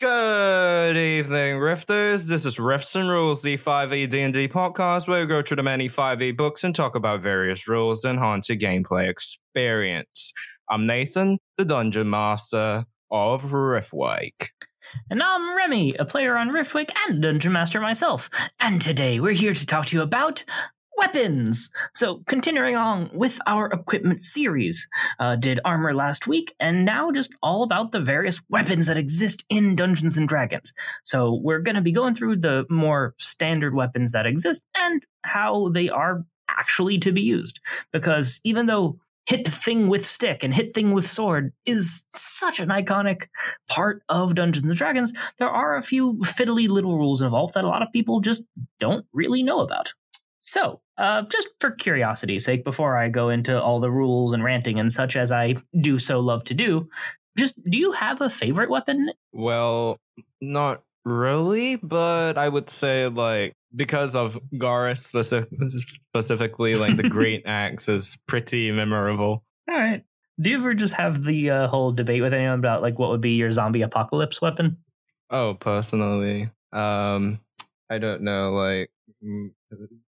Good evening, Rifters. This is Rifts and Rules, the 5e D&D podcast where we go through the many 5e books and talk about various rules and enhance your gameplay experience. I'm Nathan, the Dungeon Master of Riftwake. And I'm Remy, a player on Riftwake and Dungeon Master myself. And today we're here to talk to you about weapons. So, continuing on with our equipment series, uh, did armor last week, and now just all about the various weapons that exist in Dungeons and Dragons. So, we're going to be going through the more standard weapons that exist and how they are actually to be used. Because even though hit thing with stick and hit thing with sword is such an iconic part of Dungeons and Dragons, there are a few fiddly little rules involved that a lot of people just don't really know about. So, uh, just for curiosity's sake, before I go into all the rules and ranting and such as I do so love to do, just do you have a favorite weapon? Well, not really, but I would say like because of Gareth specific- specifically, like the Great Axe is pretty memorable. All right. Do you ever just have the uh, whole debate with anyone about like what would be your zombie apocalypse weapon? Oh, personally, um, I don't know. Like, mm,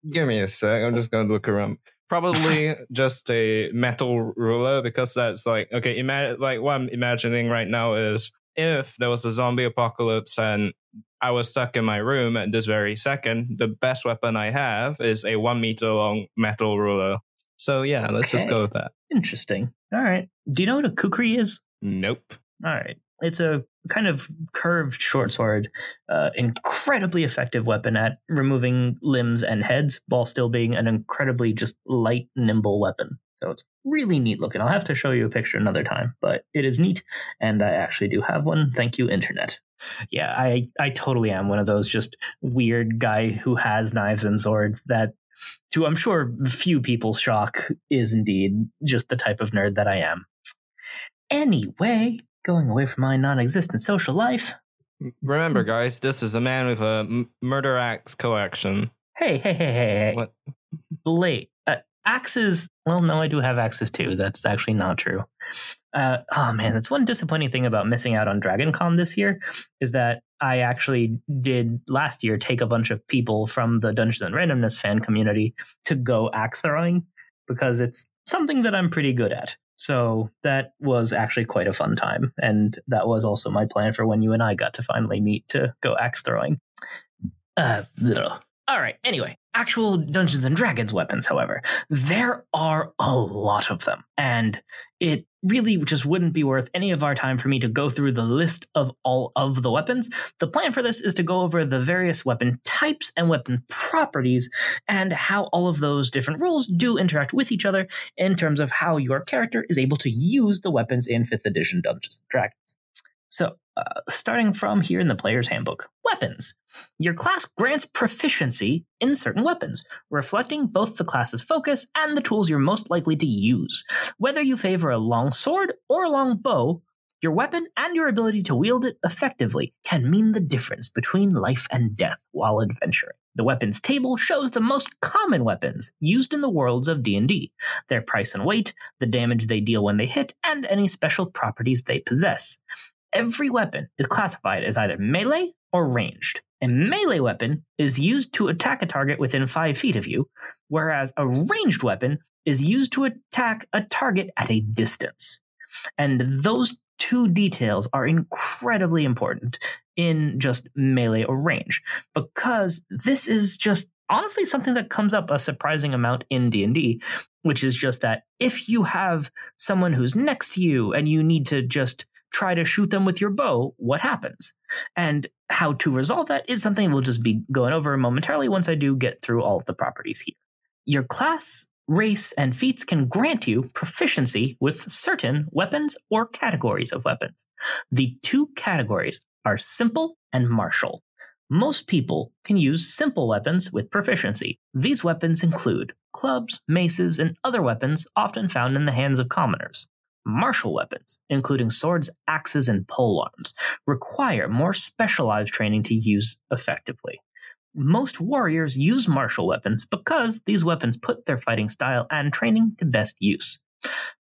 give me a sec. I'm just gonna look around. Probably just a metal ruler because that's like okay. Imagine like what I'm imagining right now is if there was a zombie apocalypse and I was stuck in my room at this very second, the best weapon I have is a one meter long metal ruler. So yeah, let's just go with that. Interesting. All right. Do you know what a kukri is? Nope. All right. It's a kind of curved short sword, uh, incredibly effective weapon at removing limbs and heads while still being an incredibly just light, nimble weapon. So it's really neat looking. I'll have to show you a picture another time, but it is neat, and I actually do have one. Thank you, internet. Yeah, I I totally am one of those just weird guy who has knives and swords that to I'm sure few people's shock is indeed just the type of nerd that I am. Anyway, going away from my non-existent social life. Remember, guys, this is a man with a m- murder axe collection. Hey, hey, hey, hey, hey. What? Late. Uh, axes. Well, no, I do have axes too. That's actually not true. Uh, oh man, that's one disappointing thing about missing out on Dragon Con this year is that I actually did last year take a bunch of people from the Dungeons and Randomness fan community to go axe throwing because it's something that I'm pretty good at. So that was actually quite a fun time. And that was also my plan for when you and I got to finally meet to go axe throwing. Uh, all right. Anyway, actual Dungeons and Dragons weapons, however, there are a lot of them. And it really just wouldn't be worth any of our time for me to go through the list of all of the weapons. The plan for this is to go over the various weapon types and weapon properties and how all of those different rules do interact with each other in terms of how your character is able to use the weapons in 5th edition Dungeons and Dragons. So, uh, starting from here in the player's handbook weapons. Your class grants proficiency in certain weapons, reflecting both the class's focus and the tools you're most likely to use. Whether you favor a long sword or a long bow, your weapon and your ability to wield it effectively can mean the difference between life and death while adventuring. The weapons table shows the most common weapons used in the worlds of D&D, their price and weight, the damage they deal when they hit, and any special properties they possess. Every weapon is classified as either melee or ranged. A melee weapon is used to attack a target within 5 feet of you, whereas a ranged weapon is used to attack a target at a distance. And those two details are incredibly important in just melee or range because this is just honestly something that comes up a surprising amount in D&D which is just that if you have someone who's next to you and you need to just try to shoot them with your bow what happens and how to resolve that is something we'll just be going over momentarily once I do get through all of the properties here your class race, and feats can grant you proficiency with certain weapons or categories of weapons. The two categories are simple and martial. Most people can use simple weapons with proficiency. These weapons include clubs, maces, and other weapons often found in the hands of commoners. Martial weapons, including swords, axes, and polearms, require more specialized training to use effectively most warriors use martial weapons because these weapons put their fighting style and training to best use.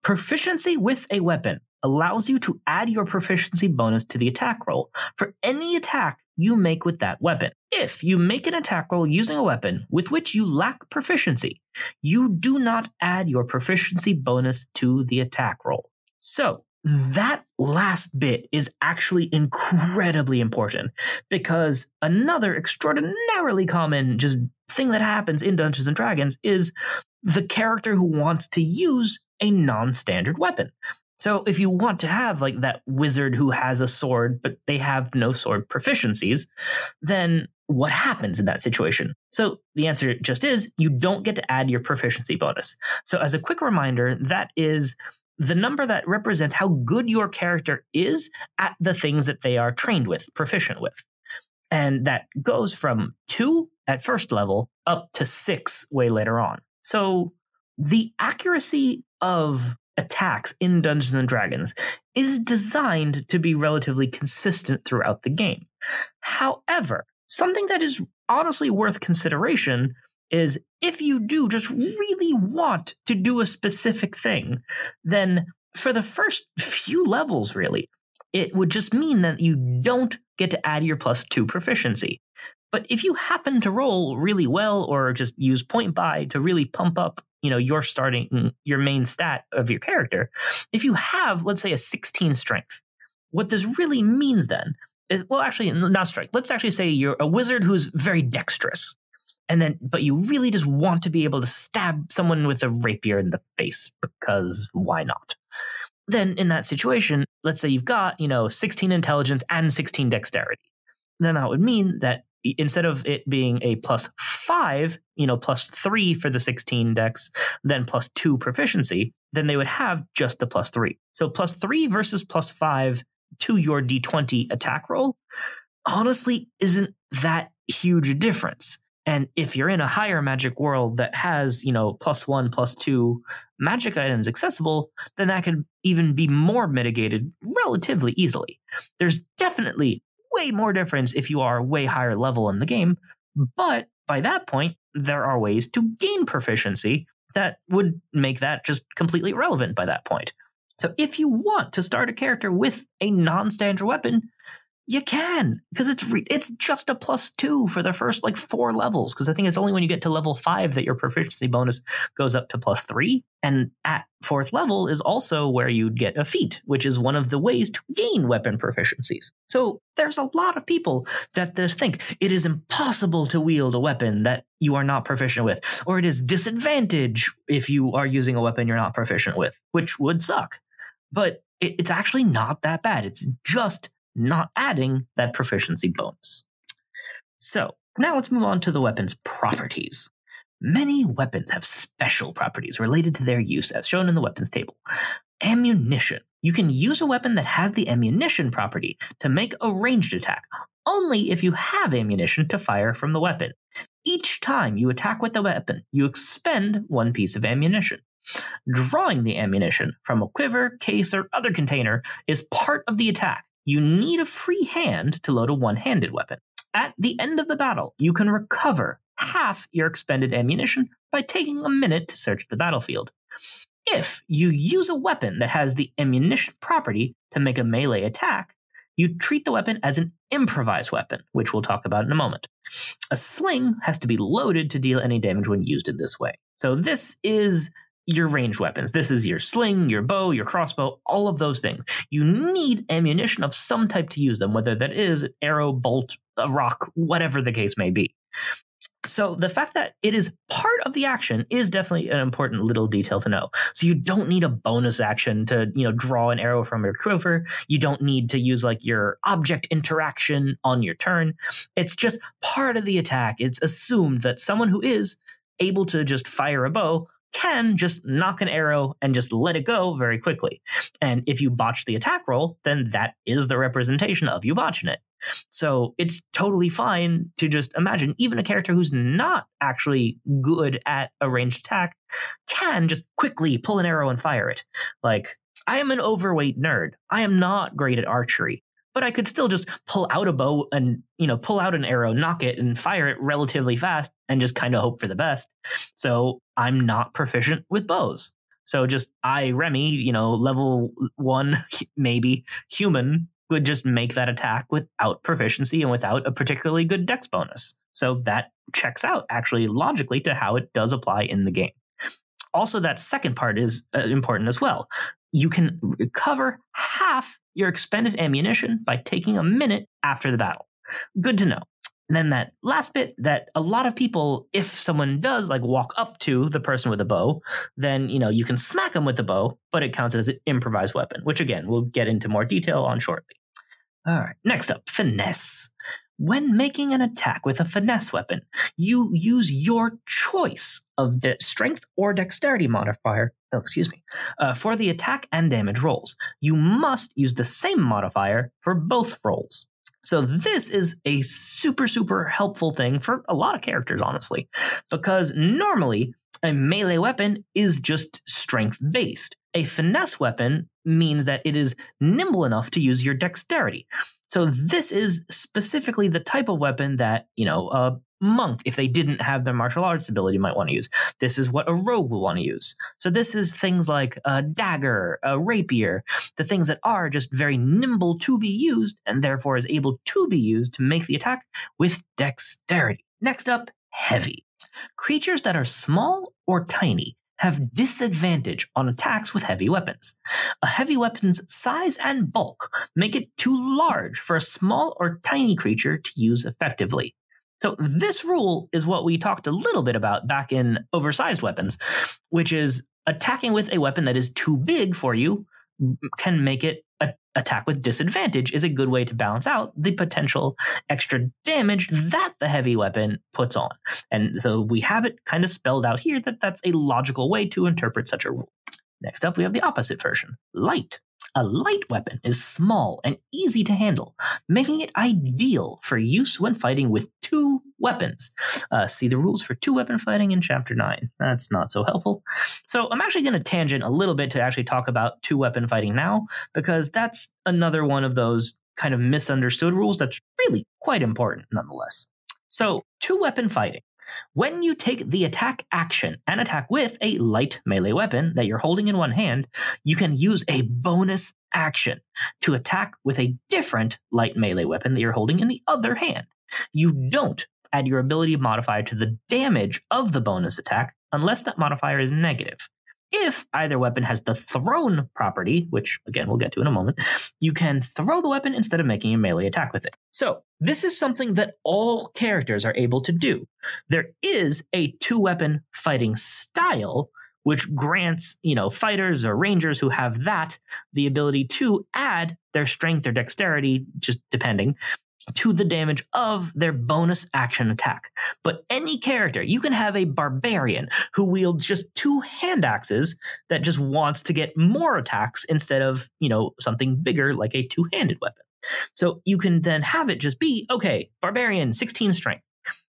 Proficiency with a weapon allows you to add your proficiency bonus to the attack roll for any attack you make with that weapon. If you make an attack roll using a weapon with which you lack proficiency, you do not add your proficiency bonus to the attack roll. So, that last bit is actually incredibly important because another extraordinarily common just thing that happens in Dungeons and Dragons is the character who wants to use a non-standard weapon. So if you want to have like that wizard who has a sword but they have no sword proficiencies, then what happens in that situation? So the answer just is you don't get to add your proficiency bonus. So as a quick reminder, that is the number that represents how good your character is at the things that they are trained with, proficient with. And that goes from two at first level up to six way later on. So the accuracy of attacks in Dungeons and Dragons is designed to be relatively consistent throughout the game. However, something that is honestly worth consideration is if you do just really want to do a specific thing, then for the first few levels, really, it would just mean that you don't get to add your plus two proficiency. But if you happen to roll really well or just use point buy to really pump up you know your starting mm, your main stat of your character. If you have let's say a 16 strength what this really means then is, well actually not strength. Let's actually say you're a wizard who's very dexterous and then but you really just want to be able to stab someone with a rapier in the face because why not? Then in that situation let's say you've got you know 16 intelligence and 16 dexterity. Then that would mean that instead of it being a plus five, you know, plus three for the 16 dex, then plus two proficiency, then they would have just the plus three. So plus three versus plus five to your d20 attack roll honestly isn't that huge a difference. And if you're in a higher magic world that has, you know, plus one, plus two magic items accessible, then that could even be more mitigated relatively easily. There's definitely way more difference if you are way higher level in the game. But by that point, there are ways to gain proficiency that would make that just completely irrelevant by that point. So if you want to start a character with a non-standard weapon, you can because it's re- it's just a plus two for the first like four levels. Because I think it's only when you get to level five that your proficiency bonus goes up to plus three. And at fourth level is also where you'd get a feat, which is one of the ways to gain weapon proficiencies. So there's a lot of people that just think it is impossible to wield a weapon that you are not proficient with, or it is disadvantage if you are using a weapon you're not proficient with, which would suck. But it's actually not that bad. It's just not adding that proficiency bonus. So now let's move on to the weapon's properties. Many weapons have special properties related to their use, as shown in the weapons table. Ammunition. You can use a weapon that has the ammunition property to make a ranged attack, only if you have ammunition to fire from the weapon. Each time you attack with the weapon, you expend one piece of ammunition. Drawing the ammunition from a quiver, case, or other container is part of the attack you need a free hand to load a one handed weapon. At the end of the battle, you can recover half your expended ammunition by taking a minute to search the battlefield. If you use a weapon that has the ammunition property to make a melee attack, you treat the weapon as an improvised weapon, which we'll talk about in a moment. A sling has to be loaded to deal any damage when used in this way. So, this is your ranged weapons. This is your sling, your bow, your crossbow, all of those things. You need ammunition of some type to use them, whether that is arrow, bolt, a rock, whatever the case may be. So the fact that it is part of the action is definitely an important little detail to know. So you don't need a bonus action to, you know, draw an arrow from your quiver. You don't need to use like your object interaction on your turn. It's just part of the attack. It's assumed that someone who is able to just fire a bow can just nock an arrow and just let it go very quickly. And if you botch the attack roll, then that is the representation of you botching it. So it's totally fine to just imagine even a character who's not actually good at a ranged attack can just quickly pull an arrow and fire it. Like, I am an overweight nerd. I am not great at archery but I could still just pull out a bow and, you know, pull out an arrow, nock it, and fire it relatively fast and just kind of hope for the best. So I'm not proficient with bows. So just I, Remy, you know, level one, maybe human would just make that attack without proficiency and without a particularly good dex bonus. So that checks out actually logically to how it does apply in the game. Also, that second part is uh, important as well. You can recover half your expended ammunition by taking a minute after the battle. Good to know. And then that last bit that a lot of people, if someone does like walk up to the person with a bow, then you know you can smack them with the bow, but it counts as an improvised weapon, which again we'll get into more detail on shortly. All right, next up, finesse. When making an attack with a finesse weapon, you use your choice of de- strength or dexterity modifier, oh, excuse me, uh, for the attack and damage rolls. You must use the same modifier for both rolls. So this is a super, super helpful thing for a lot of characters, honestly, because normally a melee weapon is just strength based. A finesse weapon means that it is nimble enough to use your dexterity. So this is specifically the type of weapon that, you know, a monk, if they didn't have their martial arts ability, might want to use. This is what a rogue will want to use. So this is things like a dagger, a rapier, the things that are just very nimble to be used and therefore is able to be used to make the attack with dexterity. Next up, heavy. Creatures that are small or tiny have disadvantage on attacks with heavy weapons. A heavy weapon's size and bulk make it too large for a small or tiny creature to use effectively. So this rule is what we talked a little bit about back in oversized weapons, which is attacking with a weapon that is too big for you can make it a, attack with disadvantage is a good way to balance out the potential extra damage that the heavy weapon puts on. And so we have it kind of spelled out here that that's a logical way to interpret such a rule. Next up, we have the opposite version light. A light weapon is small and easy to handle, making it ideal for use when fighting with two weapons. Uh, see the rules for two weapon fighting in Chapter 9. That's not so helpful. So I'm actually going to tangent a little bit to actually talk about two weapon fighting now, because that's another one of those kind of misunderstood rules that's really quite important nonetheless. So, two weapon fighting when you take the attack action and attack with a light melee weapon that you're holding in one hand, you can use a bonus action to attack with a different light melee weapon that you're holding in the other hand. You don't add your ability modifier to the damage of the bonus attack unless that modifier is negative. If either weapon has the thrown property, which again we'll get to in a moment, you can throw the weapon instead of making a melee attack with it. So, this is something that all characters are able to do. There is a two weapon fighting style which grants, you know, fighters or rangers who have that the ability to add their strength or dexterity, just depending, to the damage of their bonus action attack. But any character, you can have a barbarian who wields just two hand axes that just wants to get more attacks instead of, you know, something bigger like a two handed weapon. So you can then have it just be, okay, barbarian, 16 strength.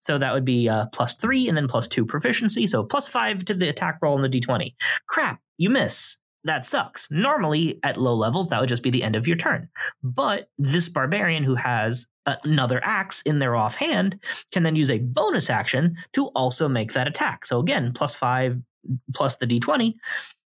So that would be uh, plus three and then plus two proficiency. So plus five to the attack roll in the d20. Crap, you miss that sucks. Normally, at low levels, that would just be the end of your turn. But this barbarian who has another axe in their offhand can then use a bonus action to also make that attack. So again, plus five plus the d20.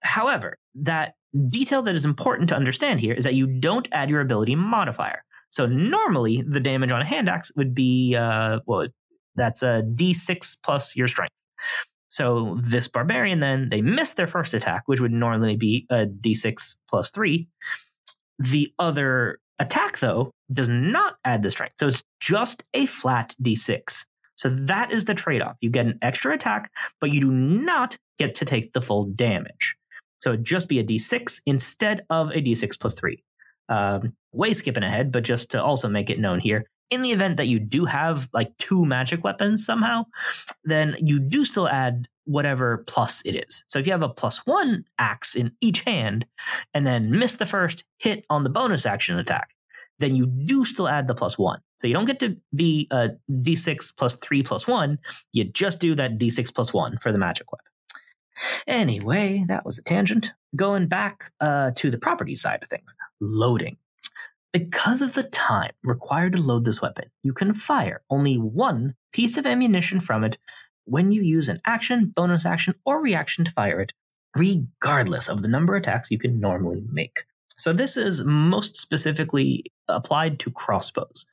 However, that detail that is important to understand here is that you don't add your ability modifier. So normally, the damage on a hand axe would be uh, well, that's a d6 plus your strength. So this barbarian then they miss their first attack, which would normally be a d6 plus three. The other attack though does not add the strength, so it's just a flat d6. So that is the trade-off. You get an extra attack, but you do not get to take the full damage. So it'd just be a d6 instead of a d6 plus three. Um, way skipping ahead, but just to also make it known here, in the event that you do have like two magic weapons somehow, then you do still add whatever plus it is. So if you have a plus one axe in each hand and then miss the first hit on the bonus action attack, then you do still add the plus one. So you don't get to be a d6 plus three plus one. You just do that d6 plus one for the magic weapon. Anyway, that was a tangent. Going back uh, to the property side of things, loading. Because of the time required to load this weapon, you can fire only one piece of ammunition from it when you use an action, bonus action, or reaction to fire it regardless of the number of attacks you can normally make. So this is most specifically applied to crossbows.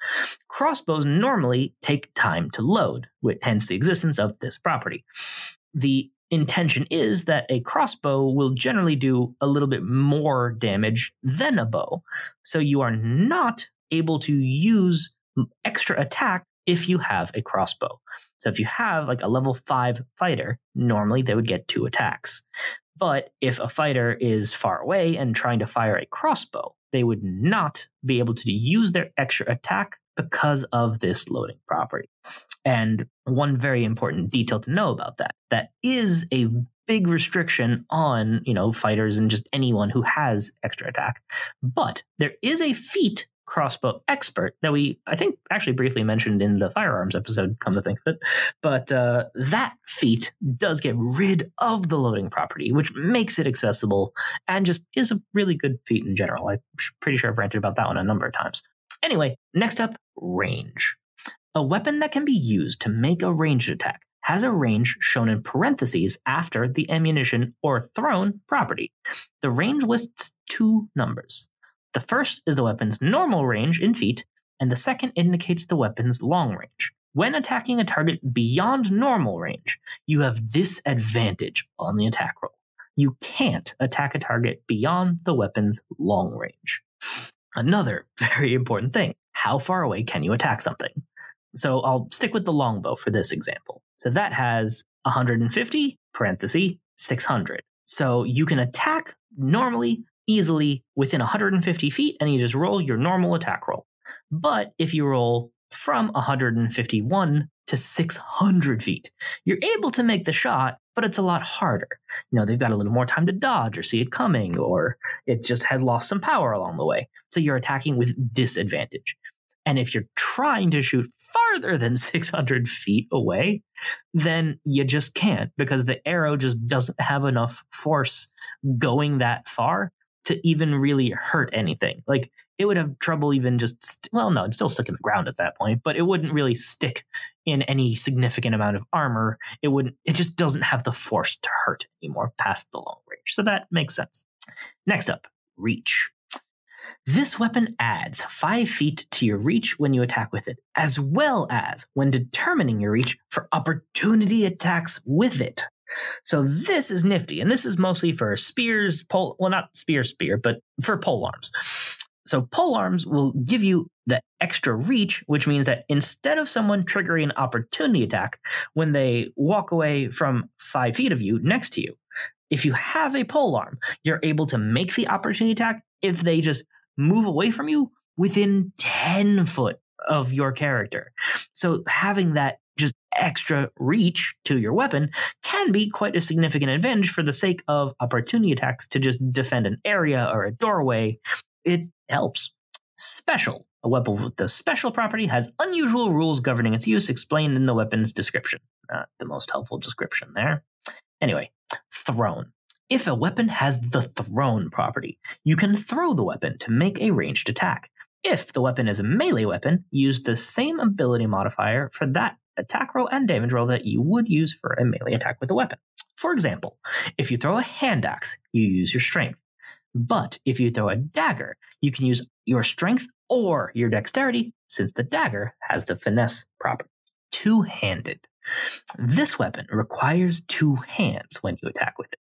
Crossbows normally take time to load, hence the existence of this property. The intention is that a crossbow will generally do a little bit more damage than a bow. So you are not able to use extra attack if you have a crossbow. So if you have like a level 5 fighter, normally they would get two attacks. But if a fighter is far away and trying to fire a crossbow, they would not be able to use their extra attack because of this loading property. And one very important detail to know about that that is a big restriction on, you know, fighters and just anyone who has extra attack. But there is a feat crossbow expert that we I think actually briefly mentioned in the firearms episode come to think of it but uh, that feat does get rid of the loading property which makes it accessible and just is a really good feat in general I'm pretty sure I've ranted about that one a number of times anyway next up range a weapon that can be used to make a ranged attack has a range shown in parentheses after the ammunition or thrown property the range lists two numbers the first is the weapon's normal range in feet, and the second indicates the weapon's long range. When attacking a target beyond normal range, you have disadvantage on the attack roll. You can't attack a target beyond the weapon's long range. Another very important thing how far away can you attack something? So I'll stick with the longbow for this example. So that has 150, parenthesis, 600. So you can attack normally easily within 150 feet and you just roll your normal attack roll. But if you roll from 151 to 600 feet, you're able to make the shot, but it's a lot harder. You know, they've got a little more time to dodge or see it coming, or it just has lost some power along the way. So you're attacking with disadvantage. And if you're trying to shoot farther than 600 feet away, then you just can't because the arrow just doesn't have enough force going that far to even really hurt anything. Like it would have trouble even just st- well, no, it's still stuck in the ground at that point, but it wouldn't really stick in any significant amount of armor. It wouldn't. It just doesn't have the force to hurt anymore past the long range. So that makes sense. Next up, reach. This weapon adds 5 feet to your reach when you attack with it, as well as when determining your reach for opportunity attacks with it. So this is nifty, and this is mostly for spears, pole, well, not spear, spear, but for pole arms. So pole arms will give you the extra reach, which means that instead of someone triggering an opportunity attack when they walk away from five feet of you next to you, if you have a pole arm, you're able to make the opportunity attack if they just move away from you within 10 foot of your character. So having that just extra reach to your weapon can be quite a significant advantage for the sake of opportunity attacks to just defend an area or a doorway. It helps. Special. A weapon with the special property has unusual rules governing its use explained in the weapon's description. Not the most helpful description there. Anyway, thrown. If a weapon has the thrown property, you can throw the weapon to make a ranged attack. If the weapon is a melee weapon, use the same ability modifier for that attack roll and damage roll that you would use for a melee attack with a weapon. For example, if you throw a hand axe, you use your strength. But if you throw a dagger, you can use your strength or your dexterity, since the dagger has the finesse property. Two handed. This weapon requires two hands when you attack with it.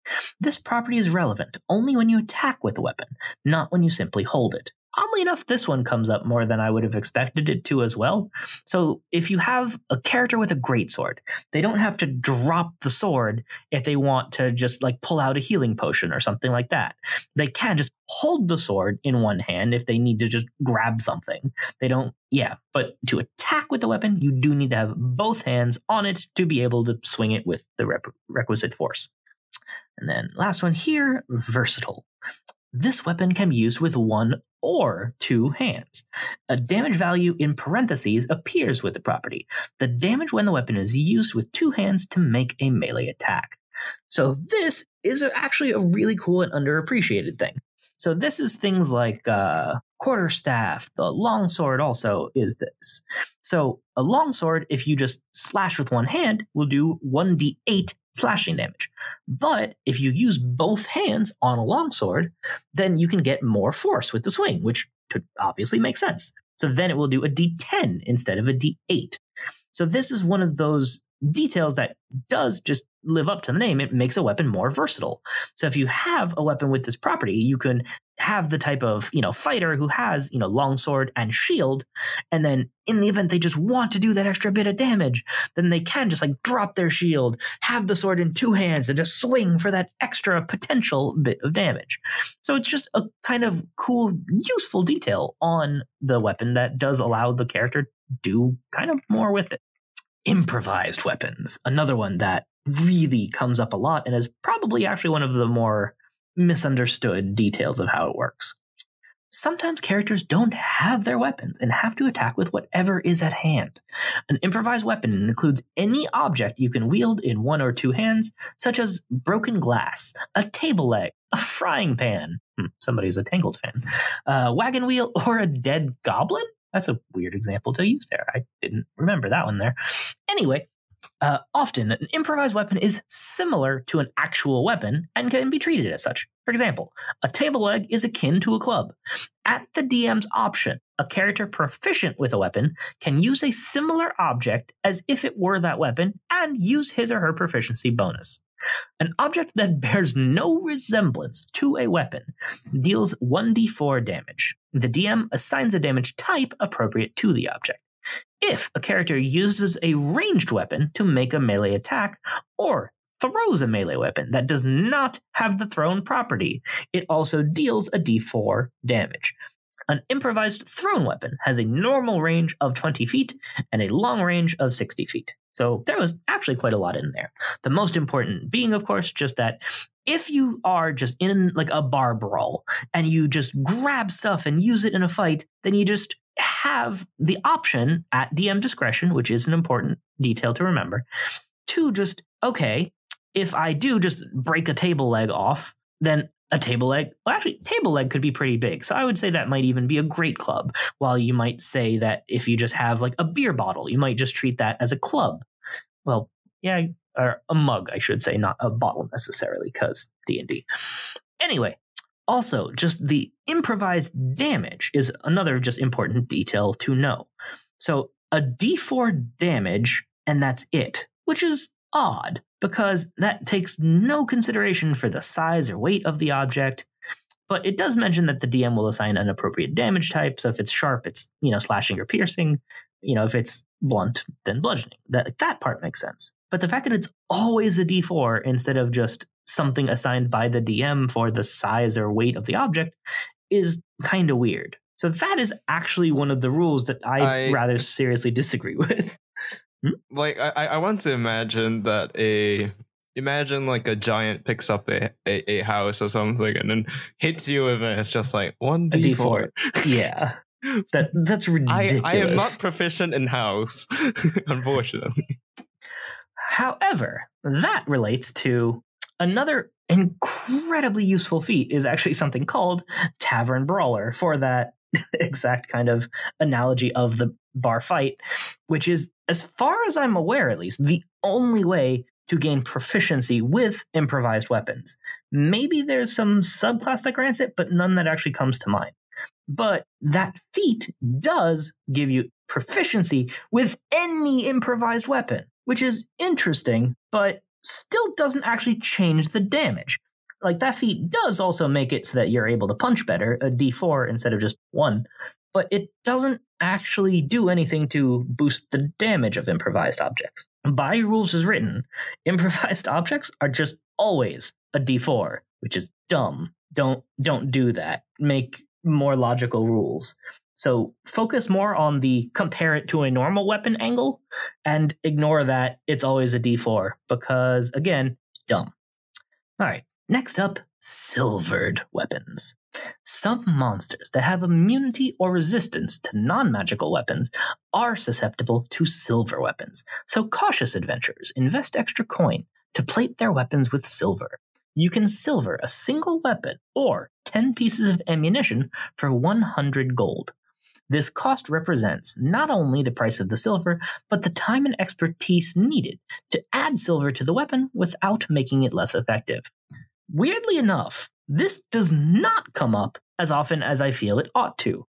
This property is relevant only when you attack with the weapon, not when you simply hold it oddly enough, this one comes up more than I would have expected it to as well. So if you have a character with a great sword, they don't have to drop the sword if they want to just like pull out a healing potion or something like that. They can just hold the sword in one hand if they need to just grab something. They don't, yeah, but to attack with the weapon, you do need to have both hands on it to be able to swing it with the rep- requisite force. And then last one here, versatile. This weapon can be used with one or two hands. A damage value in parentheses appears with the property. The damage when the weapon is used with two hands to make a melee attack. So this is actually a really cool and underappreciated thing. So this is things like uh, quarterstaff. The longsword also is this. So a longsword, if you just slash with one hand, will do 1d8 slashing damage. But if you use both hands on a longsword, then you can get more force with the swing, which could obviously makes sense. So then it will do a d10 instead of a d8. So this is one of those details that does just live up to the name. It makes a weapon more versatile. So if you have a weapon with this property, you can have the type of you know fighter who has you know longsword and shield and then in the event they just want to do that extra bit of damage then they can just like drop their shield have the sword in two hands and just swing for that extra potential bit of damage so it's just a kind of cool useful detail on the weapon that does allow the character to do kind of more with it improvised weapons another one that really comes up a lot and is probably actually one of the more misunderstood details of how it works. Sometimes characters don't have their weapons and have to attack with whatever is at hand. An improvised weapon includes any object you can wield in one or two hands, such as broken glass, a table leg, a frying pan. Hmm, somebody's a Tangled fan. A wagon wheel, or a dead goblin? That's a weird example to use there. I didn't remember that one there. Anyway, uh, often, an improvised weapon is similar to an actual weapon and can be treated as such. For example, a table leg is akin to a club. At the DM's option, a character proficient with a weapon can use a similar object as if it were that weapon and use his or her proficiency bonus. An object that bears no resemblance to a weapon deals 1d4 damage. The DM assigns a damage type appropriate to the object if a character uses a ranged weapon to make a melee attack or throws a melee weapon that does not have the thrown property, it also deals a d4 damage. An improvised thrown weapon has a normal range of 20 feet and a long range of 60 feet. So there was actually quite a lot in there. The most important being, of course, just that if you are just in like a bar brawl and you just grab stuff and use it in a fight, then you just have the option at DM discretion, which is an important detail to remember, to just, okay, if I do just break a table leg off, then a table leg, well, actually, table leg could be pretty big. So I would say that might even be a great club. While you might say that if you just have like a beer bottle, you might just treat that as a club. Well, yeah, or a mug, I should say, not a bottle necessarily, because D and D. Anyway, also, just the improvised damage is another just important detail to know. So, a d4 damage, and that's it, which is odd because that takes no consideration for the size or weight of the object. But it does mention that the DM will assign an appropriate damage type. So if it's sharp, it's you know slashing or piercing. You know if it's blunt, then bludgeoning. That that part makes sense. But the fact that it's always a d4 instead of just something assigned by the DM for the size or weight of the object is kind of weird. So that is actually one of the rules that I, I rather seriously disagree with. Hmm? Like I, I want to imagine that a imagine like a giant picks up a, a, a house or something and then hits you with it. It's just like one d four. Yeah. That that's ridiculous. I, I am not proficient in house, unfortunately. However, that relates to Another incredibly useful feat is actually something called Tavern Brawler for that exact kind of analogy of the bar fight, which is, as far as I'm aware at least, the only way to gain proficiency with improvised weapons. Maybe there's some subclass that grants it, but none that actually comes to mind. But that feat does give you proficiency with any improvised weapon, which is interesting, but still doesn't actually change the damage. Like that feat does also make it so that you're able to punch better, a d4 instead of just one, but it doesn't actually do anything to boost the damage of improvised objects. By rules as written, improvised objects are just always a d4, which is dumb. Don't don't do that. Make more logical rules. So focus more on the compare it to a normal weapon angle and ignore that it's always a d4 because, again, dumb. All right, next up silvered weapons. Some monsters that have immunity or resistance to non magical weapons are susceptible to silver weapons, so cautious adventurers invest extra coin to plate their weapons with silver. You can silver a single weapon or 10 pieces of ammunition for 100 gold. This cost represents not only the price of the silver, but the time and expertise needed to add silver to the weapon without making it less effective. Weirdly enough, this does not come up as often as I feel it ought to.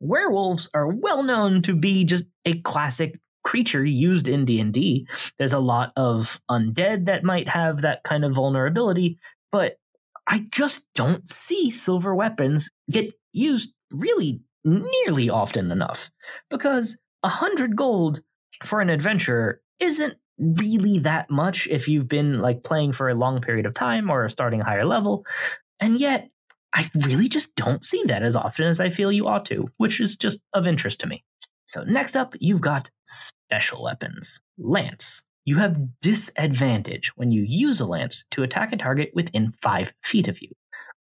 Werewolves are well known to be just a classic creature used in D&D. There's a lot of undead that might have that kind of vulnerability, but I just don't see silver weapons get used really nearly often enough because a hundred gold for an adventurer isn't really that much if you've been like playing for a long period of time or starting a higher level. And yet, I really just don't see that as often as I feel you ought to, which is just of interest to me. So, next up, you've got special weapons. Lance. You have disadvantage when you use a lance to attack a target within five feet of you.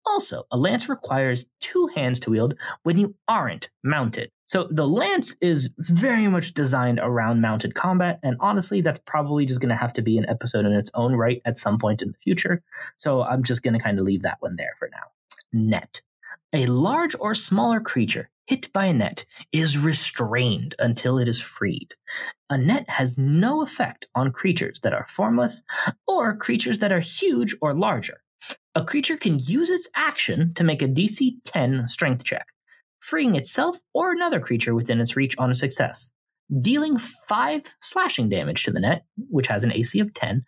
Also, a lance requires two hands to wield when you aren't mounted. So the lance is very much designed around mounted combat, and honestly, that's probably just going to have to be an episode in its own right at some point in the future. So I'm just going to kind of leave that one there for now. Net. A large or smaller creature hit by a net is restrained until it is freed. A net has no effect on creatures that are formless or creatures that are huge or larger. A creature can use its action to make a DC 10 strength check, freeing itself or another creature within its reach on a success, dealing 5 slashing damage to the net, which has an AC of 10,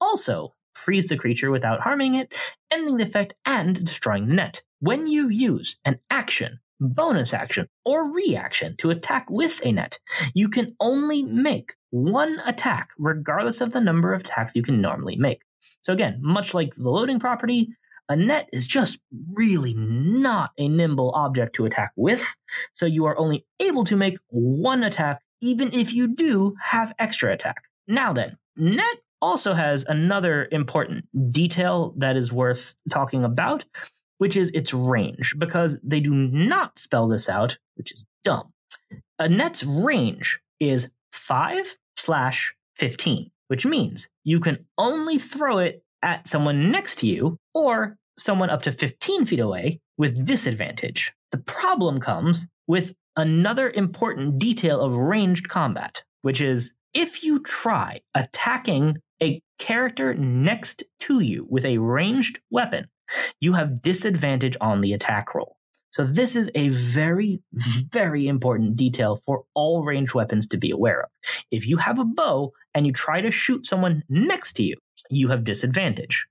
also frees the creature without harming it, ending the effect and destroying the net. When you use an action, bonus action, or reaction to attack with a net, you can only make one attack regardless of the number of attacks you can normally make. So again, much like the loading property, a net is just really not a nimble object to attack with, so you are only able to make one attack even if you do have extra attack. Now then, net also has another important detail that is worth talking about, which is its range, because they do not spell this out, which is dumb. A net's range is 5 slash 15 which means you can only throw it at someone next to you or someone up to 15 feet away with disadvantage. The problem comes with another important detail of ranged combat, which is if you try attacking a character next to you with a ranged weapon, you have disadvantage on the attack roll. So, this is a very, very important detail for all ranged weapons to be aware of. If you have a bow and you try to shoot someone next to you, you have disadvantage.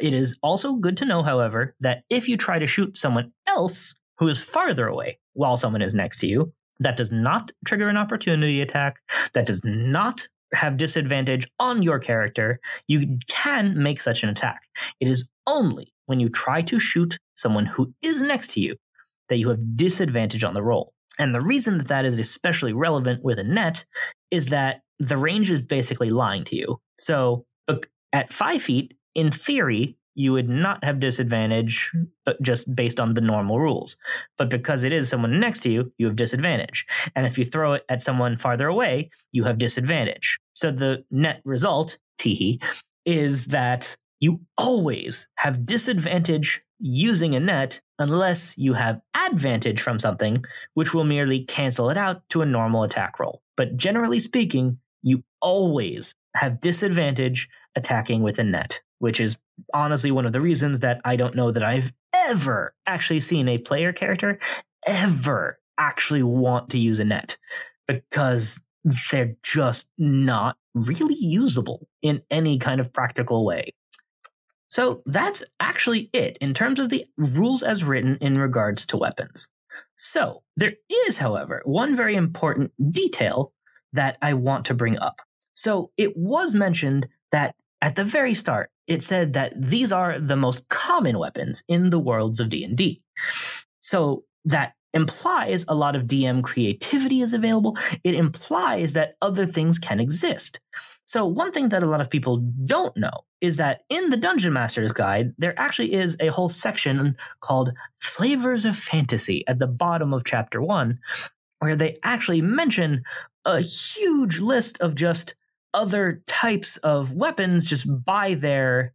It is also good to know, however, that if you try to shoot someone else who is farther away while someone is next to you, that does not trigger an opportunity attack, that does not have disadvantage on your character, you can make such an attack. It is only when you try to shoot someone who is next to you that you have disadvantage on the roll. And the reason that that is especially relevant with a net is that the range is basically lying to you. So uh, at five feet, in theory, you would not have disadvantage uh, just based on the normal rules. But because it is someone next to you, you have disadvantage. And if you throw it at someone farther away, you have disadvantage. So the net result, teehee, is that you always have disadvantage using a net unless you have advantage from something, which will merely cancel it out to a normal attack roll. But generally speaking, you always have disadvantage attacking with a net, which is honestly one of the reasons that I don't know that I've ever actually seen a player character ever actually want to use a net because they're just not really usable in any kind of practical way. So that's actually it in terms of the rules as written in regards to weapons. So there is, however, one very important detail that I want to bring up. So it was mentioned that at the very start, it said that these are the most common weapons in the worlds of D&D. So that implies a lot of DM creativity is available. It implies that other things can exist. So, one thing that a lot of people don't know is that in the Dungeon Master's Guide, there actually is a whole section called Flavors of Fantasy at the bottom of chapter one, where they actually mention a huge list of just other types of weapons just by their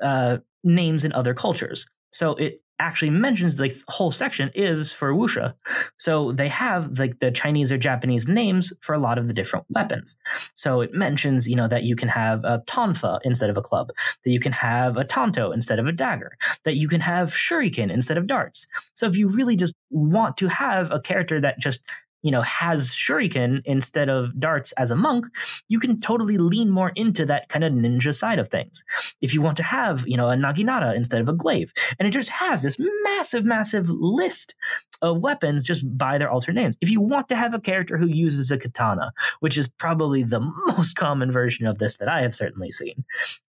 uh, names in other cultures. So it actually mentions the whole section is for wuxia. So they have like the Chinese or Japanese names for a lot of the different weapons. So it mentions, you know, that you can have a tonfa instead of a club, that you can have a tanto instead of a dagger, that you can have shuriken instead of darts. So if you really just want to have a character that just you know has shuriken instead of darts as a monk you can totally lean more into that kind of ninja side of things. If you want to have you know a naginata instead of a glaive. And it just has this massive massive list of weapons just by their alternate names. If you want to have a character who uses a katana which is probably the most common version of this that i have certainly seen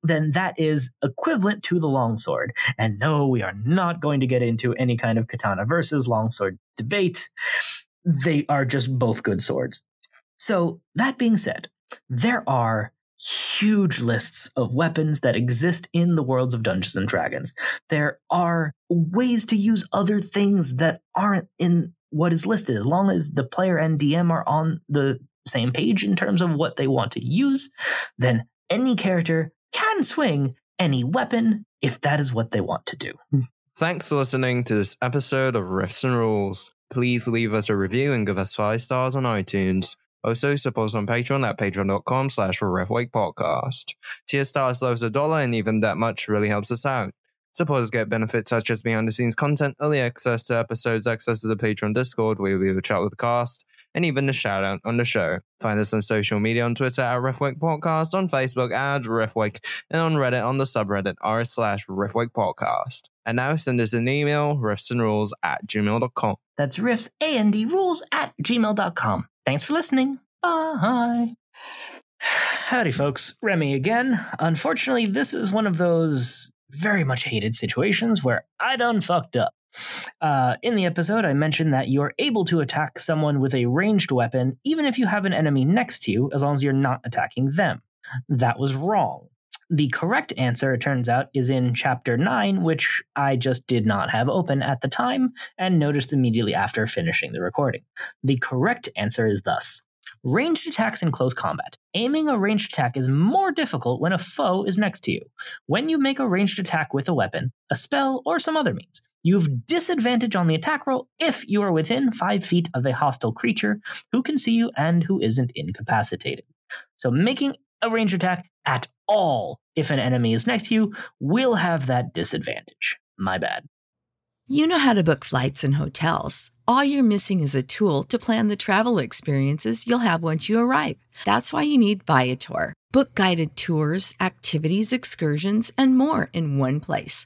then that is equivalent to the longsword. And no we are not going to get into any kind of katana versus longsword debate they are just both good swords. So, that being said, there are huge lists of weapons that exist in the worlds of Dungeons and Dragons. There are ways to use other things that aren't in what is listed, as long as the player and DM are on the same page in terms of what they want to use, then any character can swing any weapon if that is what they want to do. Thanks for listening to this episode of Riffs and Rules please leave us a review and give us five stars on iTunes. Also, support us on Patreon at patreon.com slash podcast. Tier stars loves a dollar, and even that much really helps us out. Supporters get benefits such as behind the scenes content, early access to episodes, access to the Patreon Discord where we will chat with the cast, and even a shout out on the show. Find us on social media on Twitter at Riffwake Podcast, on Facebook at Riffwake, and on Reddit on the subreddit r slash Riffwake Podcast. And now send us an email, riffsandrules at gmail.com. That's riffs and rules at gmail.com. Thanks for listening. Bye. Howdy, folks. Remy again. Unfortunately, this is one of those very much hated situations where I done fucked up. Uh, in the episode, I mentioned that you're able to attack someone with a ranged weapon even if you have an enemy next to you, as long as you're not attacking them. That was wrong. The correct answer, it turns out, is in chapter 9, which I just did not have open at the time and noticed immediately after finishing the recording. The correct answer is thus Ranged attacks in close combat. Aiming a ranged attack is more difficult when a foe is next to you. When you make a ranged attack with a weapon, a spell, or some other means, you've disadvantage on the attack roll if you are within five feet of a hostile creature who can see you and who isn't incapacitated. So making a ranged attack at all if an enemy is next to you will have that disadvantage. My bad. You know how to book flights and hotels. All you're missing is a tool to plan the travel experiences you'll have once you arrive. That's why you need Viator. Book guided tours, activities, excursions, and more in one place